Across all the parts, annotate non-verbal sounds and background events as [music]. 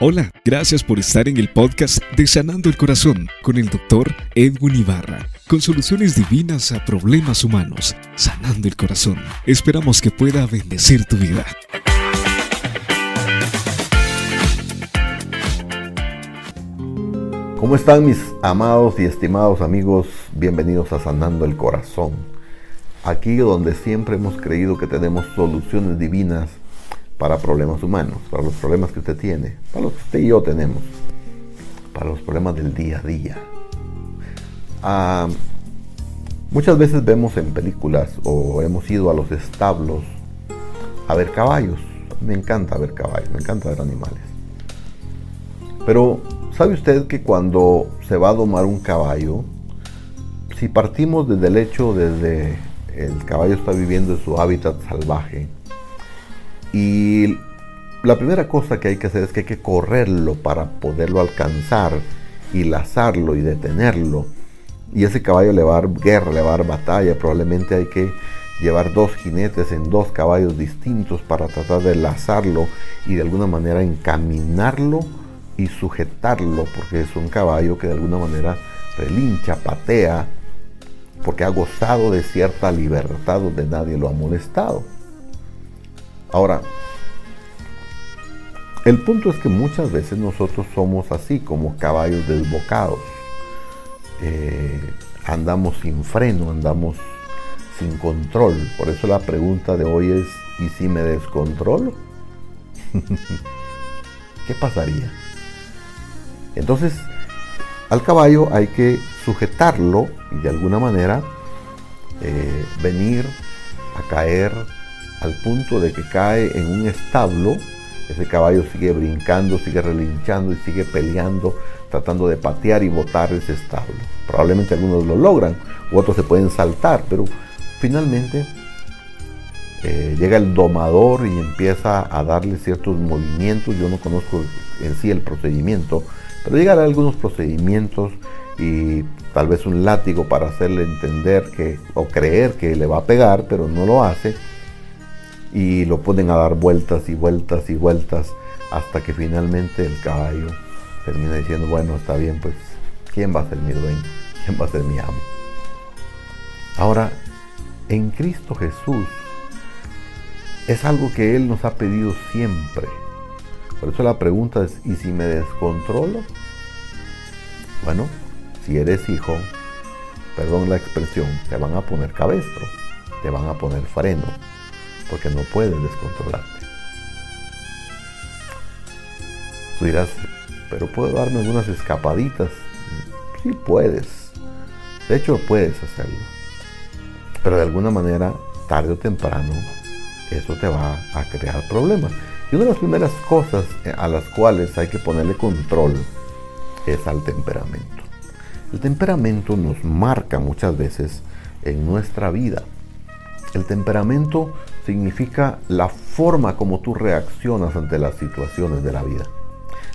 Hola, gracias por estar en el podcast de Sanando el Corazón con el doctor Edwin Ibarra, con soluciones divinas a problemas humanos, sanando el corazón. Esperamos que pueda bendecir tu vida. ¿Cómo están mis amados y estimados amigos? Bienvenidos a Sanando el Corazón. Aquí donde siempre hemos creído que tenemos soluciones divinas para problemas humanos, para los problemas que usted tiene, para los que usted y yo tenemos, para los problemas del día a día. Ah, muchas veces vemos en películas o hemos ido a los establos a ver caballos. Me encanta ver caballos, me encanta ver animales. Pero, ¿sabe usted que cuando se va a domar un caballo, si partimos desde el hecho, desde el caballo está viviendo en su hábitat salvaje, y la primera cosa que hay que hacer es que hay que correrlo para poderlo alcanzar y lazarlo y detenerlo. Y ese caballo le va a dar guerra, le va a dar batalla. Probablemente hay que llevar dos jinetes en dos caballos distintos para tratar de lazarlo y de alguna manera encaminarlo y sujetarlo, porque es un caballo que de alguna manera relincha, patea, porque ha gozado de cierta libertad donde nadie lo ha molestado. Ahora, el punto es que muchas veces nosotros somos así como caballos desbocados. Eh, andamos sin freno, andamos sin control. Por eso la pregunta de hoy es, ¿y si me descontrolo? [laughs] ¿Qué pasaría? Entonces, al caballo hay que sujetarlo y de alguna manera eh, venir a caer al punto de que cae en un establo, ese caballo sigue brincando, sigue relinchando y sigue peleando, tratando de patear y botar ese establo. Probablemente algunos lo logran, u otros se pueden saltar, pero finalmente eh, llega el domador y empieza a darle ciertos movimientos. Yo no conozco en sí el procedimiento, pero llegan algunos procedimientos y tal vez un látigo para hacerle entender que o creer que le va a pegar, pero no lo hace y lo ponen a dar vueltas y vueltas y vueltas hasta que finalmente el caballo termina diciendo, bueno, está bien, pues, ¿quién va a ser mi dueño? ¿Quién va a ser mi amo? Ahora, en Cristo Jesús es algo que Él nos ha pedido siempre. Por eso la pregunta es, ¿y si me descontrolo? Bueno, si eres hijo, perdón la expresión, te van a poner cabestro, te van a poner freno, porque no puedes descontrolarte. Tú dirás, pero puedo darme algunas escapaditas. Sí puedes. De hecho, puedes hacerlo. Pero de alguna manera, tarde o temprano, eso te va a crear problemas. Y una de las primeras cosas a las cuales hay que ponerle control es al temperamento. El temperamento nos marca muchas veces en nuestra vida. El temperamento significa la forma como tú reaccionas ante las situaciones de la vida.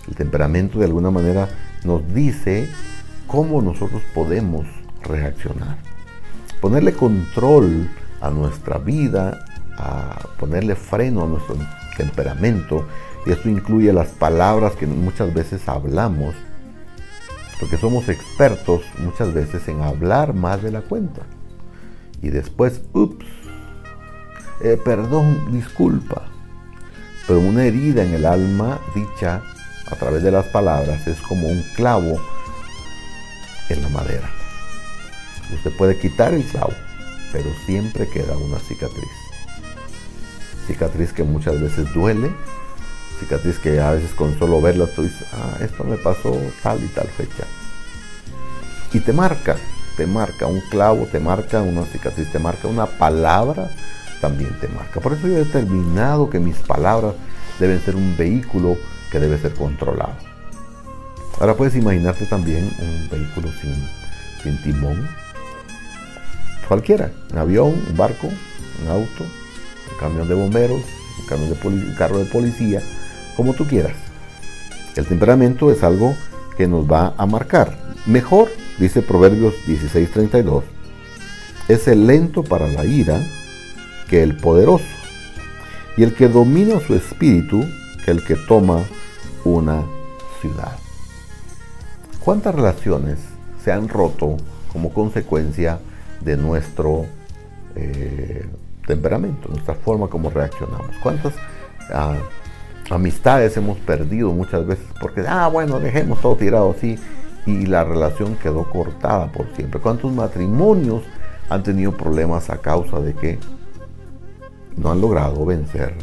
El temperamento de alguna manera nos dice cómo nosotros podemos reaccionar. Ponerle control a nuestra vida, a ponerle freno a nuestro temperamento, y esto incluye las palabras que muchas veces hablamos, porque somos expertos muchas veces en hablar más de la cuenta. Y después, ups, eh, perdón, disculpa. Pero una herida en el alma dicha a través de las palabras es como un clavo en la madera. Usted puede quitar el clavo, pero siempre queda una cicatriz. Cicatriz que muchas veces duele, cicatriz que a veces con solo verla tú dices, ah, esto me pasó tal y tal fecha. Y te marca, te marca un clavo, te marca una cicatriz, te marca una palabra también te marca. Por eso yo he determinado que mis palabras deben ser un vehículo que debe ser controlado. Ahora puedes imaginarte también un vehículo sin, timón. Cualquiera, un avión, un barco, un auto, un camión de bomberos, un, camión de un carro de policía, como tú quieras. El temperamento es algo que nos va a marcar. Mejor, dice Proverbios 16:32, es el lento para la ira que el poderoso, y el que domina su espíritu que el que toma una ciudad. ¿Cuántas relaciones se han roto como consecuencia de nuestro eh, temperamento, nuestra forma como reaccionamos? ¿Cuántas ah, amistades hemos perdido muchas veces porque, ah, bueno, dejemos todo tirado así y la relación quedó cortada por siempre? ¿Cuántos matrimonios han tenido problemas a causa de que no han logrado vencer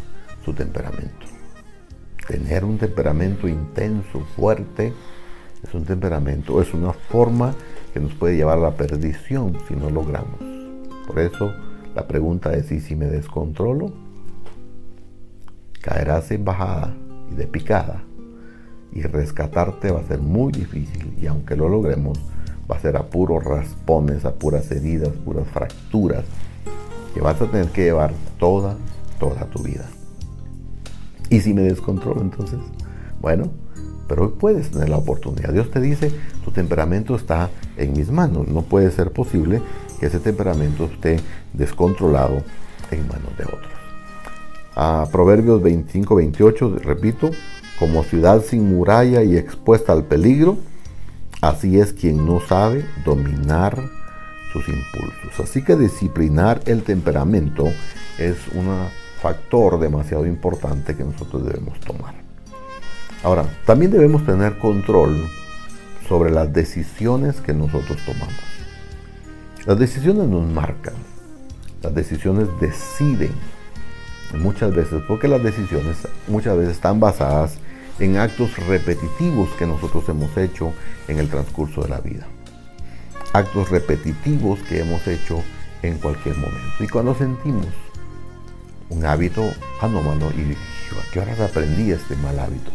su temperamento? Tener un temperamento intenso, fuerte, es un temperamento, es una forma que nos puede llevar a la perdición si no logramos. Por eso la pregunta es, ¿y si me descontrolo? Caerás en bajada y de picada y rescatarte va a ser muy difícil y aunque lo logremos va a ser a puros raspones, a puras heridas, puras fracturas que vas a tener que llevar toda, toda tu vida. ¿Y si me descontrolo entonces? Bueno, pero hoy puedes tener la oportunidad. Dios te dice, tu temperamento está en mis manos. No puede ser posible que ese temperamento esté descontrolado en manos de otros. A Proverbios 25, 28, repito, como ciudad sin muralla y expuesta al peligro, así es quien no sabe dominar sus impulsos. Así que disciplinar el temperamento es un factor demasiado importante que nosotros debemos tomar. Ahora, también debemos tener control sobre las decisiones que nosotros tomamos. Las decisiones nos marcan, las decisiones deciden muchas veces, porque las decisiones muchas veces están basadas en actos repetitivos que nosotros hemos hecho en el transcurso de la vida. Actos repetitivos que hemos hecho en cualquier momento. Y cuando sentimos un hábito anómalo y ¿a qué horas aprendí este mal hábito?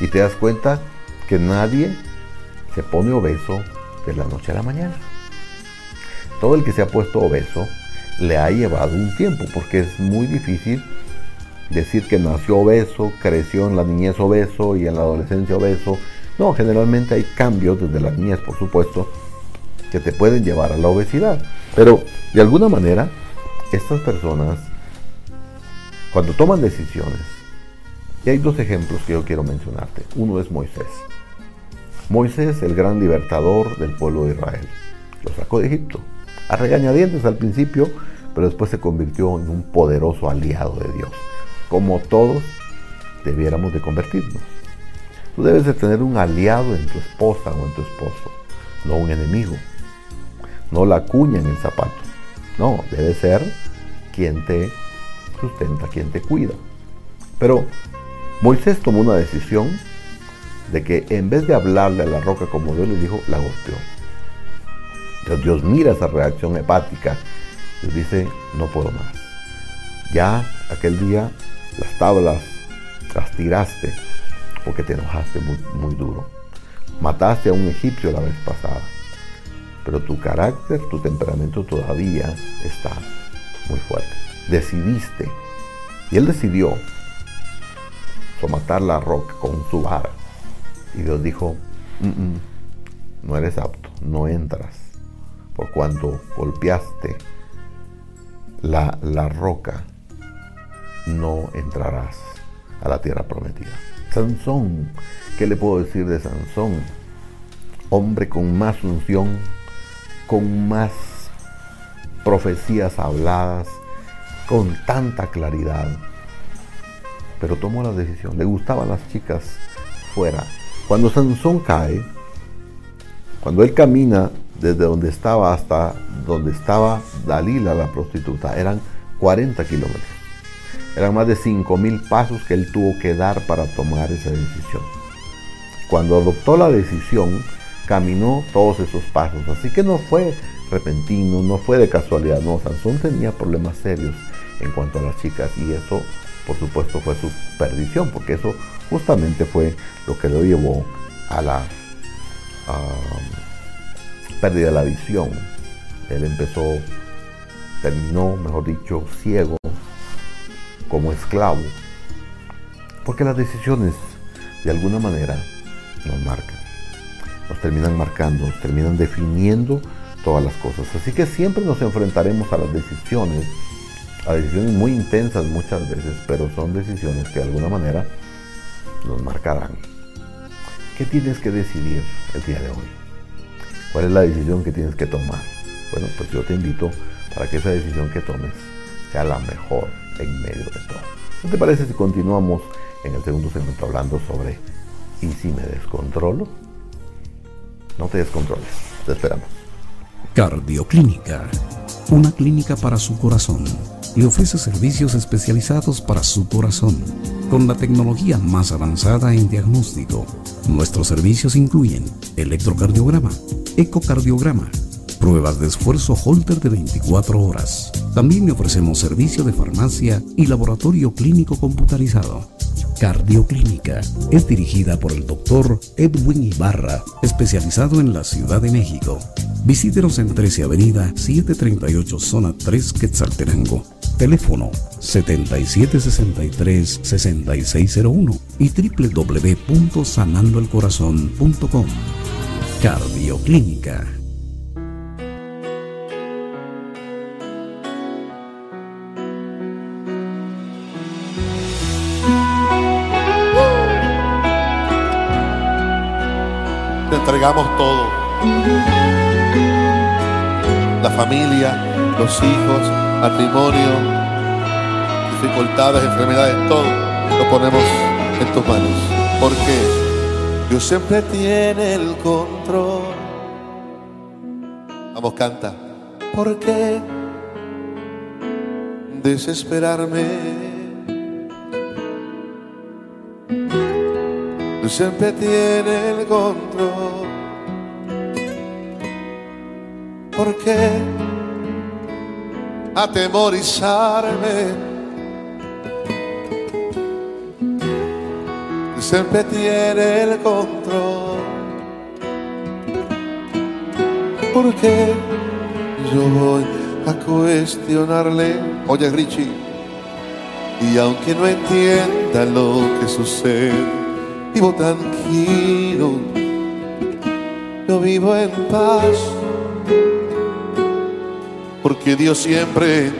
Y te das cuenta que nadie se pone obeso de la noche a la mañana. Todo el que se ha puesto obeso le ha llevado un tiempo porque es muy difícil decir que nació obeso, creció en la niñez obeso y en la adolescencia obeso. No, generalmente hay cambios desde la niñez, por supuesto, que te pueden llevar a la obesidad. Pero de alguna manera, estas personas, cuando toman decisiones, y hay dos ejemplos que yo quiero mencionarte. Uno es Moisés. Moisés, el gran libertador del pueblo de Israel. Lo sacó de Egipto. A regañadientes al principio, pero después se convirtió en un poderoso aliado de Dios. Como todos debiéramos de convertirnos. Tú debes de tener un aliado en tu esposa o en tu esposo, no un enemigo. No la cuña en el zapato. No, debe ser quien te sustenta, quien te cuida. Pero Moisés tomó una decisión de que en vez de hablarle a la roca como Dios le dijo, la golpeó. Dios mira esa reacción hepática. y dice, no puedo más. Ya aquel día las tablas las tiraste porque te enojaste muy, muy duro. Mataste a un egipcio la vez pasada. Pero tu carácter, tu temperamento todavía está muy fuerte. Decidiste. Y él decidió matar la roca con su vara. Y Dios dijo, no eres apto, no entras, por cuando golpeaste la, la roca, no entrarás a la tierra prometida. Sansón, ¿qué le puedo decir de Sansón? Hombre con más unción, con más profecías habladas, con tanta claridad pero tomó la decisión. Le gustaban las chicas fuera. Cuando Sansón cae, cuando él camina desde donde estaba hasta donde estaba Dalila, la prostituta, eran 40 kilómetros. Eran más de 5 mil pasos que él tuvo que dar para tomar esa decisión. Cuando adoptó la decisión, caminó todos esos pasos. Así que no fue repentino, no fue de casualidad. No, Sansón tenía problemas serios en cuanto a las chicas y eso por supuesto fue su perdición, porque eso justamente fue lo que lo llevó a la pérdida de la visión. Él empezó, terminó, mejor dicho, ciego, como esclavo, porque las decisiones de alguna manera nos marcan, nos terminan marcando, nos terminan definiendo todas las cosas. Así que siempre nos enfrentaremos a las decisiones a decisiones muy intensas muchas veces, pero son decisiones que de alguna manera nos marcarán. ¿Qué tienes que decidir el día de hoy? ¿Cuál es la decisión que tienes que tomar? Bueno, pues yo te invito para que esa decisión que tomes sea la mejor en medio de todo. ¿Qué te parece si continuamos en el segundo segmento hablando sobre ¿y si me descontrolo? No te descontroles, te esperamos. Cardioclínica, una clínica para su corazón. Le ofrece servicios especializados para su corazón, con la tecnología más avanzada en diagnóstico. Nuestros servicios incluyen electrocardiograma, ecocardiograma, pruebas de esfuerzo Holter de 24 horas. También le ofrecemos servicio de farmacia y laboratorio clínico computarizado. Cardioclínica. Es dirigida por el doctor Edwin Ibarra, especializado en la Ciudad de México. Visítenos en 13 Avenida 738 Zona 3 Quetzaltenango. Teléfono 7763-6601 y www.sanandoelcorazon.com. Cardioclínica. Entregamos todo. La familia, los hijos, matrimonio, dificultades, enfermedades, todo lo ponemos en tus manos. Porque Dios siempre tiene el control. Vamos, canta. ¿Por qué desesperarme? siempre tiene el control. ¿Por qué atemorizarme? Siempre tiene el control. ¿Por qué yo voy a cuestionarle? Oye, Richie, y aunque no entienda lo que sucede, vivo tranquilo, yo vivo en paz, porque Dios siempre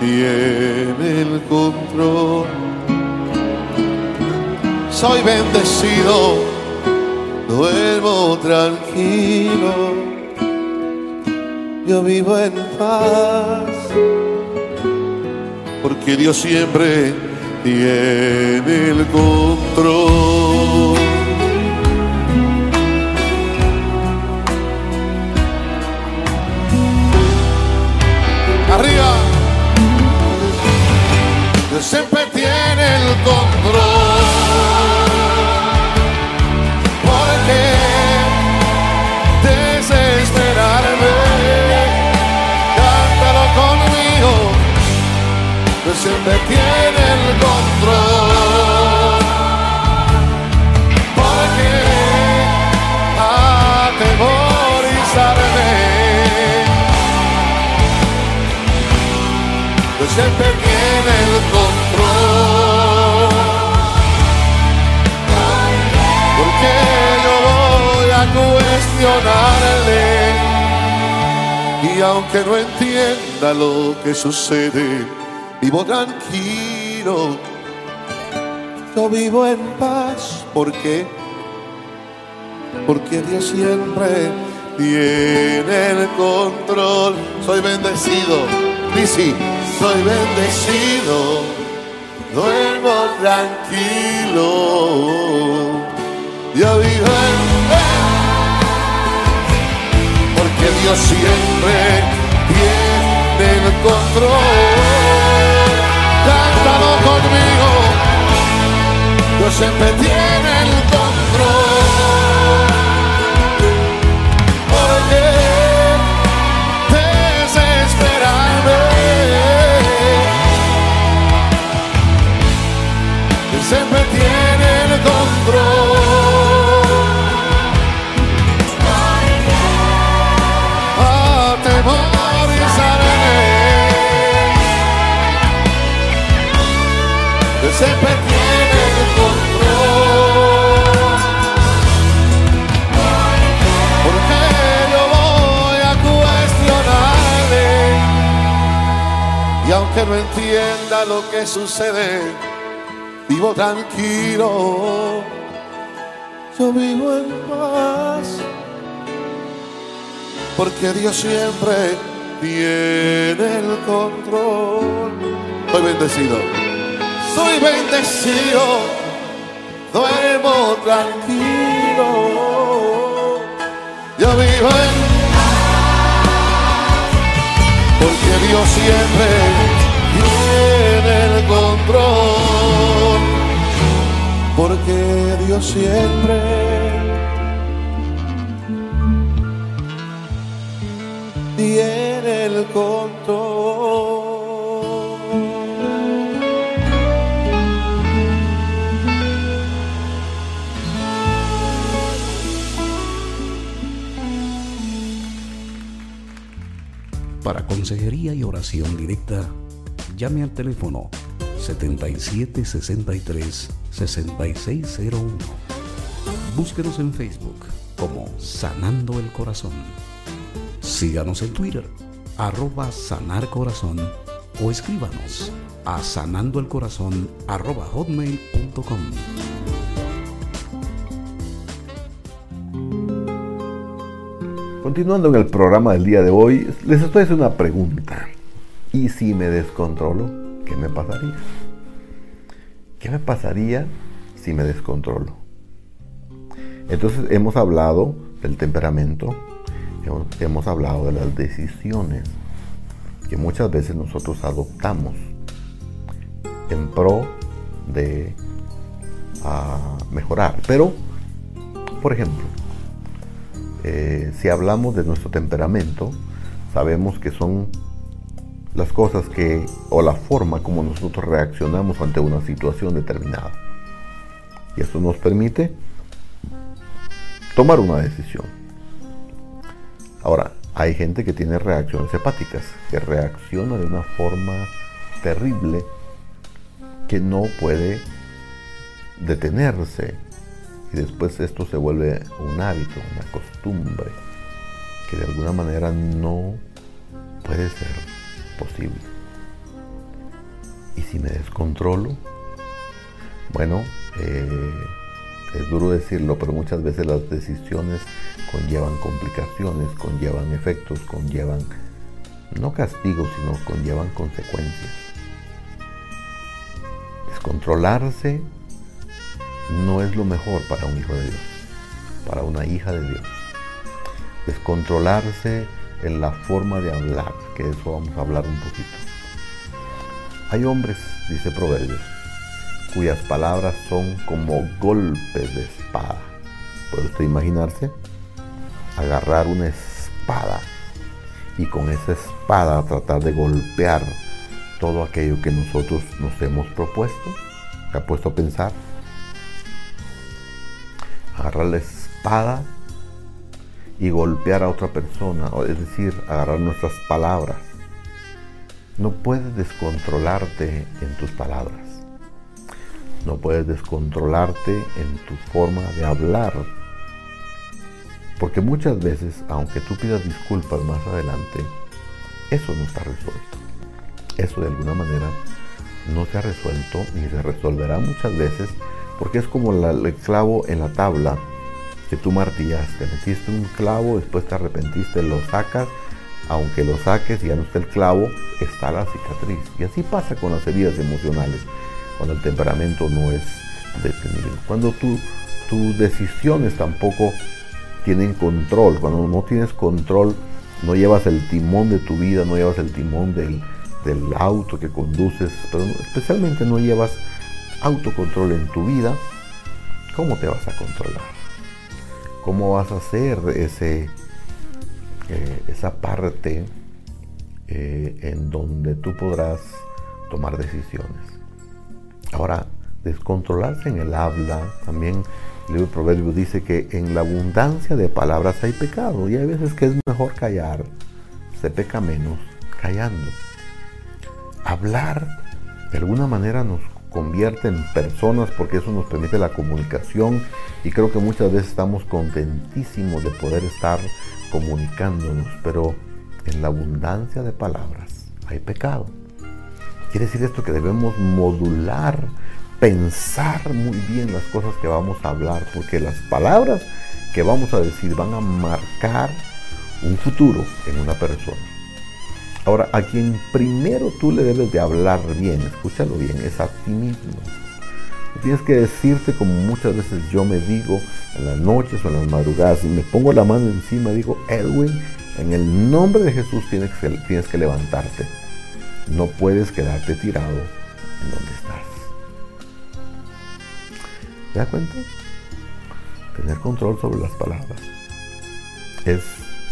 tiene el control. Soy bendecido, duermo tranquilo, yo vivo en paz, porque Dios siempre tiene el control. Dios siempre tiene el control. Porque yo voy a cuestionarle. Y aunque no entienda lo que sucede, vivo tranquilo. Yo vivo en paz. ¿Por qué? Porque Dios siempre tiene el control. Soy bendecido. Dice, soy bendecido. Duermo tranquilo. Yo vivo en. Porque Dios siempre tiene el control. Cántalo conmigo. Dios siempre tiene Sucede, vivo tranquilo, yo vivo en paz, porque Dios siempre tiene el control. Soy bendecido, soy bendecido, duermo tranquilo, yo vivo en paz, porque Dios siempre el control, porque Dios siempre tiene el control. Para consejería y oración directa, llame al teléfono 7763 6601. Búsquenos en Facebook como Sanando el Corazón. Síganos en Twitter, arroba Sanar Corazón, o escríbanos a sanandoelcorazón arroba hotmail.com. Continuando en el programa del día de hoy, les estoy haciendo una pregunta. ¿Y si me descontrolo? ¿Qué me pasaría? ¿Qué me pasaría si me descontrolo? Entonces hemos hablado del temperamento, hemos, hablado de las decisiones que muchas veces nosotros adoptamos en pro de ah, mejorar. Pero, por ejemplo, eh, si hablamos de nuestro temperamento, sabemos que son las cosas que, o la forma como nosotros reaccionamos ante una situación determinada. Y eso nos permite tomar una decisión. Ahora, hay gente que tiene reacciones hepáticas, que reacciona de una forma terrible, que no puede detenerse. Y después esto se vuelve un hábito, una costumbre, que de alguna manera no puede ser posible. Y si me descontrolo, bueno, eh, es duro decirlo, pero muchas veces las decisiones conllevan complicaciones, conllevan efectos, conllevan no castigos, sino conllevan consecuencias. Descontrolarse no es lo mejor para un hijo de Dios, para una hija de Dios. Descontrolarse en la forma de hablar, que de eso vamos a hablar un poquito. Hay hombres, dice Proverbios, cuyas palabras son como golpes de espada. ¿Puede usted imaginarse? Agarrar una espada y con esa espada tratar de golpear todo aquello que nosotros nos hemos propuesto. ¿Se ha puesto a pensar? Agarrar la espada y golpear a otra persona, es decir, agarrar nuestras palabras. No puedes descontrolarte en tus palabras. No puedes descontrolarte en tu forma de hablar. Porque muchas veces, aunque tú pidas disculpas más adelante, eso no está resuelto. Eso de alguna manera no se ha resuelto ni se resolverá muchas veces porque es como el clavo en la tabla tú martillaste. Metiste un clavo, después te arrepentiste, lo sacas. Aunque lo saques y ya no está el clavo, está la cicatriz. Y así pasa con las heridas emocionales cuando el temperamento no es detenido. Cuando tu, tus decisiones tampoco tienen control, cuando no tienes control, no llevas el timón de tu vida, no llevas el timón del, del auto que conduces, pero especialmente no llevas autocontrol en tu vida, ¿cómo te vas a controlar? ¿Cómo vas a hacer ese, eh, esa parte eh, en donde tú podrás tomar decisiones? Ahora, descontrolarse en el habla, también el libro de Proverbios dice que en la abundancia de palabras hay pecado y hay veces que es mejor callar, se peca menos callando. Hablar de alguna manera nos convierte en personas porque eso nos permite la comunicación y creo que muchas veces estamos contentísimos de poder estar comunicándonos, pero en la abundancia de palabras hay pecado. Quiere decir esto que debemos modular pensar muy bien las cosas que vamos a hablar, porque las palabras que vamos a decir van a marcar un futuro en una persona. Ahora, a quien primero tú le debes de hablar bien, escúchalo bien, es a ti mismo. Tienes que decirte como muchas veces yo me digo en las noches o en las madrugadas, y me pongo la mano encima, digo, Edwin, en el nombre de Jesús tienes que, levantarte. No puedes quedarte tirado en donde estás. ¿Te das cuenta? Tener control sobre las palabras es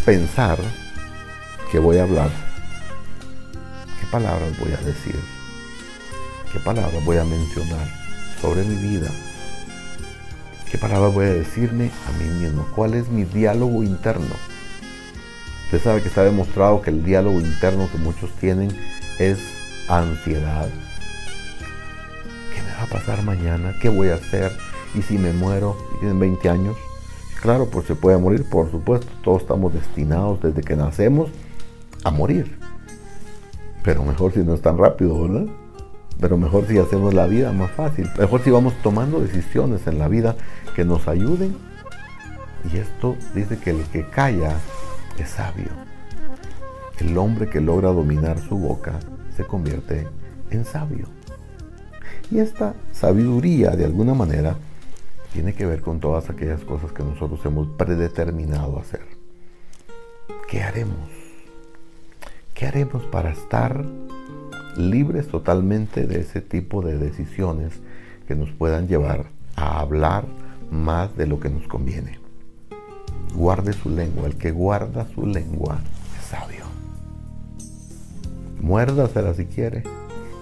pensar que voy a hablar, palabras voy a decir, qué palabras voy a mencionar sobre mi vida, qué palabras voy a decirme a mí mismo, cuál es mi diálogo interno. Usted sabe que está demostrado que el diálogo interno que muchos tienen es ansiedad. ¿Qué me va a pasar mañana? ¿Qué voy a hacer? ¿Y si me muero? ¿Y tienen 20 años? Claro, pues se puede morir, por supuesto. Todos estamos destinados desde que nacemos a morir. Pero mejor si no es tan rápido, ¿verdad? Pero mejor si hacemos la vida más fácil. Mejor si vamos tomando decisiones en la vida que nos ayuden. Y esto dice que el que calla es sabio. El hombre que logra dominar su boca se convierte en sabio. Y esta sabiduría, de alguna manera, tiene que ver con todas aquellas cosas que nosotros hemos predeterminado hacer. ¿Qué haremos? ¿Qué haremos para estar libres totalmente de ese tipo de decisiones que nos puedan llevar a hablar más de lo que nos conviene? Guarde su lengua. El que guarda su lengua es sabio. Muérdasela si quiere.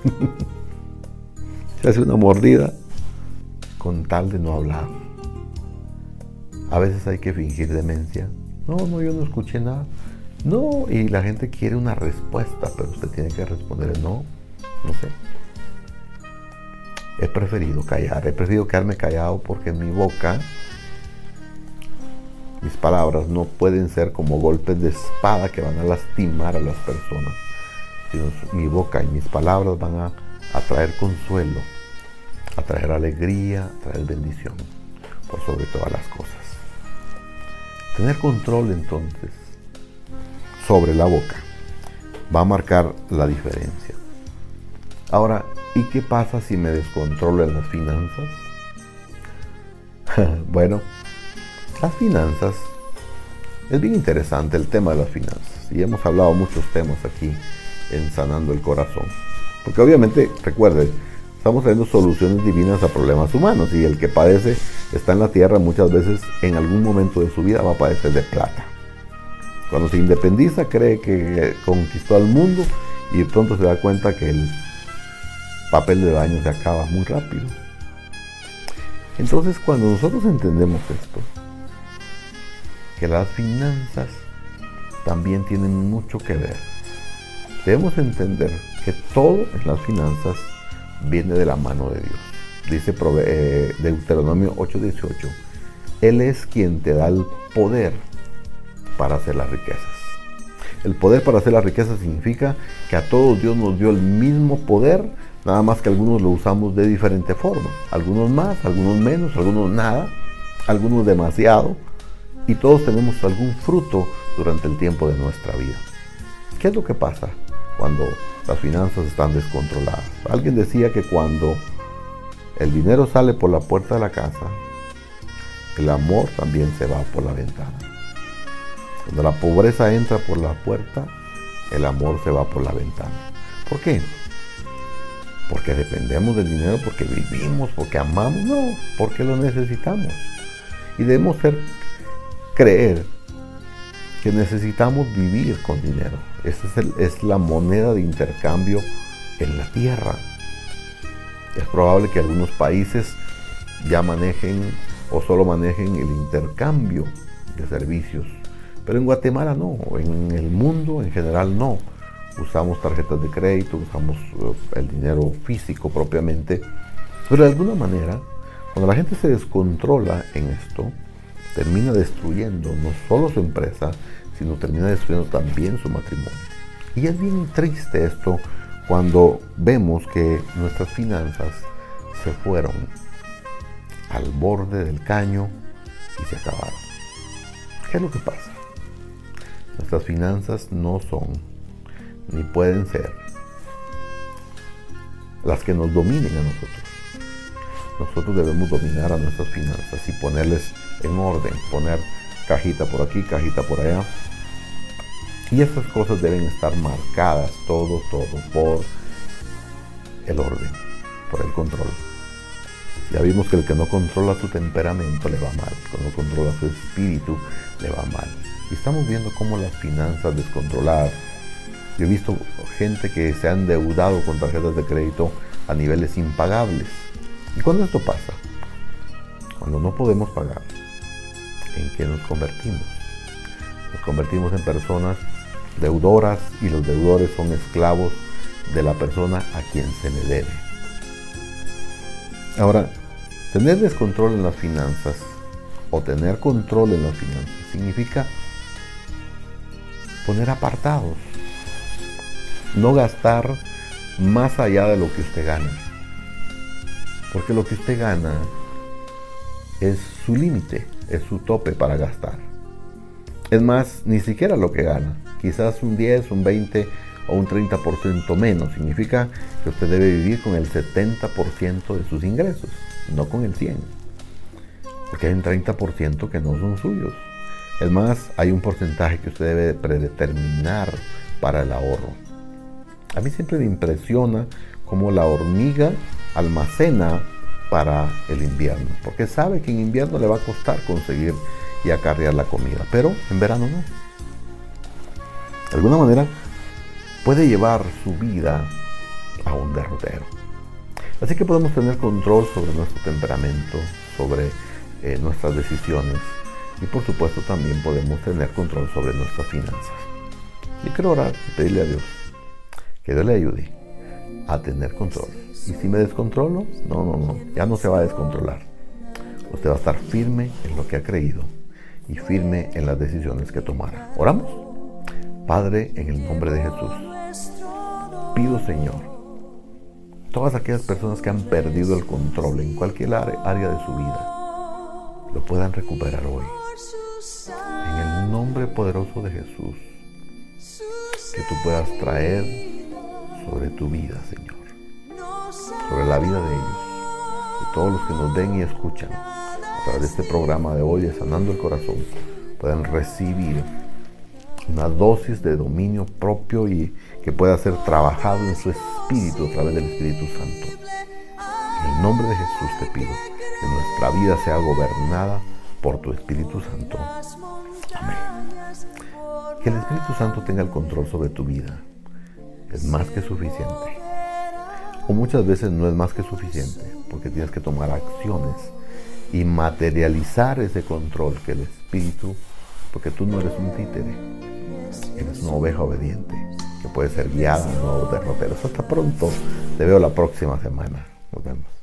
[laughs] Se hace una mordida con tal de no hablar. A veces hay que fingir demencia. No, no, yo no escuché nada. No, y la gente quiere una respuesta, pero usted tiene que responder no, no sé. He preferido callar, he preferido quedarme callado porque en mi boca mis palabras no pueden ser como golpes de espada que van a lastimar a las personas, mi boca y mis palabras van a, a traer consuelo, a traer alegría, a traer bendición, por sobre todas las cosas. Tener control entonces sobre la boca va a marcar la diferencia. Ahora, ¿y qué pasa si me descontrolo en las finanzas? [laughs] bueno, las finanzas, es bien interesante el tema de las finanzas y hemos hablado muchos temas aquí en Sanando el Corazón. Porque obviamente, recuerden, estamos trayendo soluciones divinas a problemas humanos y el que padece está en la tierra muchas veces en algún momento de su vida va a padecer de plata. Cuando se independiza cree que conquistó al mundo y pronto se da cuenta que el papel de baño se acaba muy rápido. Entonces cuando nosotros entendemos esto, que las finanzas también tienen mucho que ver, debemos entender que todo en las finanzas viene de la mano de Dios. Dice eh, Deuteronomio 8:18, Él es quien te da el poder para hacer las riquezas. El poder para hacer las riquezas significa que a todos Dios nos dio el mismo poder, nada más que algunos lo usamos de diferente forma. Algunos más, algunos menos, algunos nada, algunos demasiado. Y todos tenemos algún fruto durante el tiempo de nuestra vida. ¿Qué es lo que pasa cuando las finanzas están descontroladas. Alguien decía que cuando el dinero sale por la puerta de la casa, el amor también se va por la ventana. Cuando la pobreza entra por la puerta, el amor se va por la ventana. ¿Por qué? Porque dependemos del dinero, porque vivimos, porque amamos, no, porque lo necesitamos. Y debemos ser, creer que necesitamos vivir con dinero. Esa es, la moneda de intercambio en la tierra. Es probable que algunos países ya manejen o solo manejen el intercambio de servicios. Pero en Guatemala no, en el mundo en general no. Usamos tarjetas de crédito, usamos eh, el dinero físico propiamente. Pero de alguna manera, cuando la gente se descontrola en esto, termina destruyendo no solo su empresa, sino termina destruyendo también su matrimonio. Y es bien triste esto cuando vemos que nuestras finanzas se fueron al borde del caño y se acabaron. ¿Qué es lo que pasa? Nuestras finanzas no son ni pueden ser las que nos dominen a nosotros. Nosotros debemos dominar a nuestras finanzas y ponerles en orden, poner cajita por aquí, cajita por allá. Y estas cosas deben estar marcadas, todo, todo, por el orden, por el control. Ya vimos que el que no controla su temperamento le va mal, el que no controla su espíritu le va mal. Y estamos viendo cómo las finanzas descontroladas. Yo he visto gente que se ha endeudado con tarjetas de crédito a niveles impagables. ¿Y cuando esto pasa? Cuando no podemos pagar, ¿en qué nos convertimos? Nos convertimos en personas deudoras y los deudores son esclavos de la persona a quien se le debe. Ahora, tener descontrol en las finanzas o tener control en las finanzas significa poner apartados, no gastar más allá de lo que usted gana, porque lo que usted gana es su límite, es su tope para gastar. Es más, ni siquiera lo que gana, quizás un 10, un 20 o un 30% menos. Significa que usted debe vivir con el 70% de sus ingresos, no con el 100%. Porque hay un 30% que no son suyos. Es más, hay un porcentaje que usted debe predeterminar para el ahorro. A mí siempre me impresiona cómo la hormiga almacena para el invierno, porque sabe que en invierno le va a costar conseguir y acarrear la comida, pero en verano no. De alguna manera puede llevar su vida a un derrotero. Así que podemos tener control sobre nuestro temperamento, sobre eh, nuestras decisiones y por supuesto también podemos tener control sobre nuestras finanzas. Y quiero orar y pedirle a Dios que Dios le ayude a tener control. Y si me descontrolo, no, no, no, ya no se va a descontrolar. Usted va a estar firme en lo que ha creído y firme en las decisiones que tomara. ¿Oramos? Padre, en el nombre de Jesús, pido Señor, todas aquellas personas que han perdido el control en cualquier área de su vida, lo puedan recuperar hoy. Nombre poderoso de Jesús, que tú puedas traer sobre tu vida, Señor, sobre la vida de ellos, de todos los que nos ven y escuchan a través de este programa de hoy de Sanando el Corazón, puedan recibir una dosis de dominio propio y que pueda ser trabajado en su espíritu a través del Espíritu Santo. En el nombre de Jesús te pido que nuestra vida sea gobernada por tu Espíritu Santo. Que el Espíritu Santo tenga el control sobre tu vida es más que suficiente. O muchas veces no es más que suficiente porque tienes que tomar acciones y materializar ese control que el Espíritu, porque tú no eres un títere, eres una oveja obediente que puede ser guiada, no derroteros. Hasta pronto, te veo la próxima semana. Nos vemos.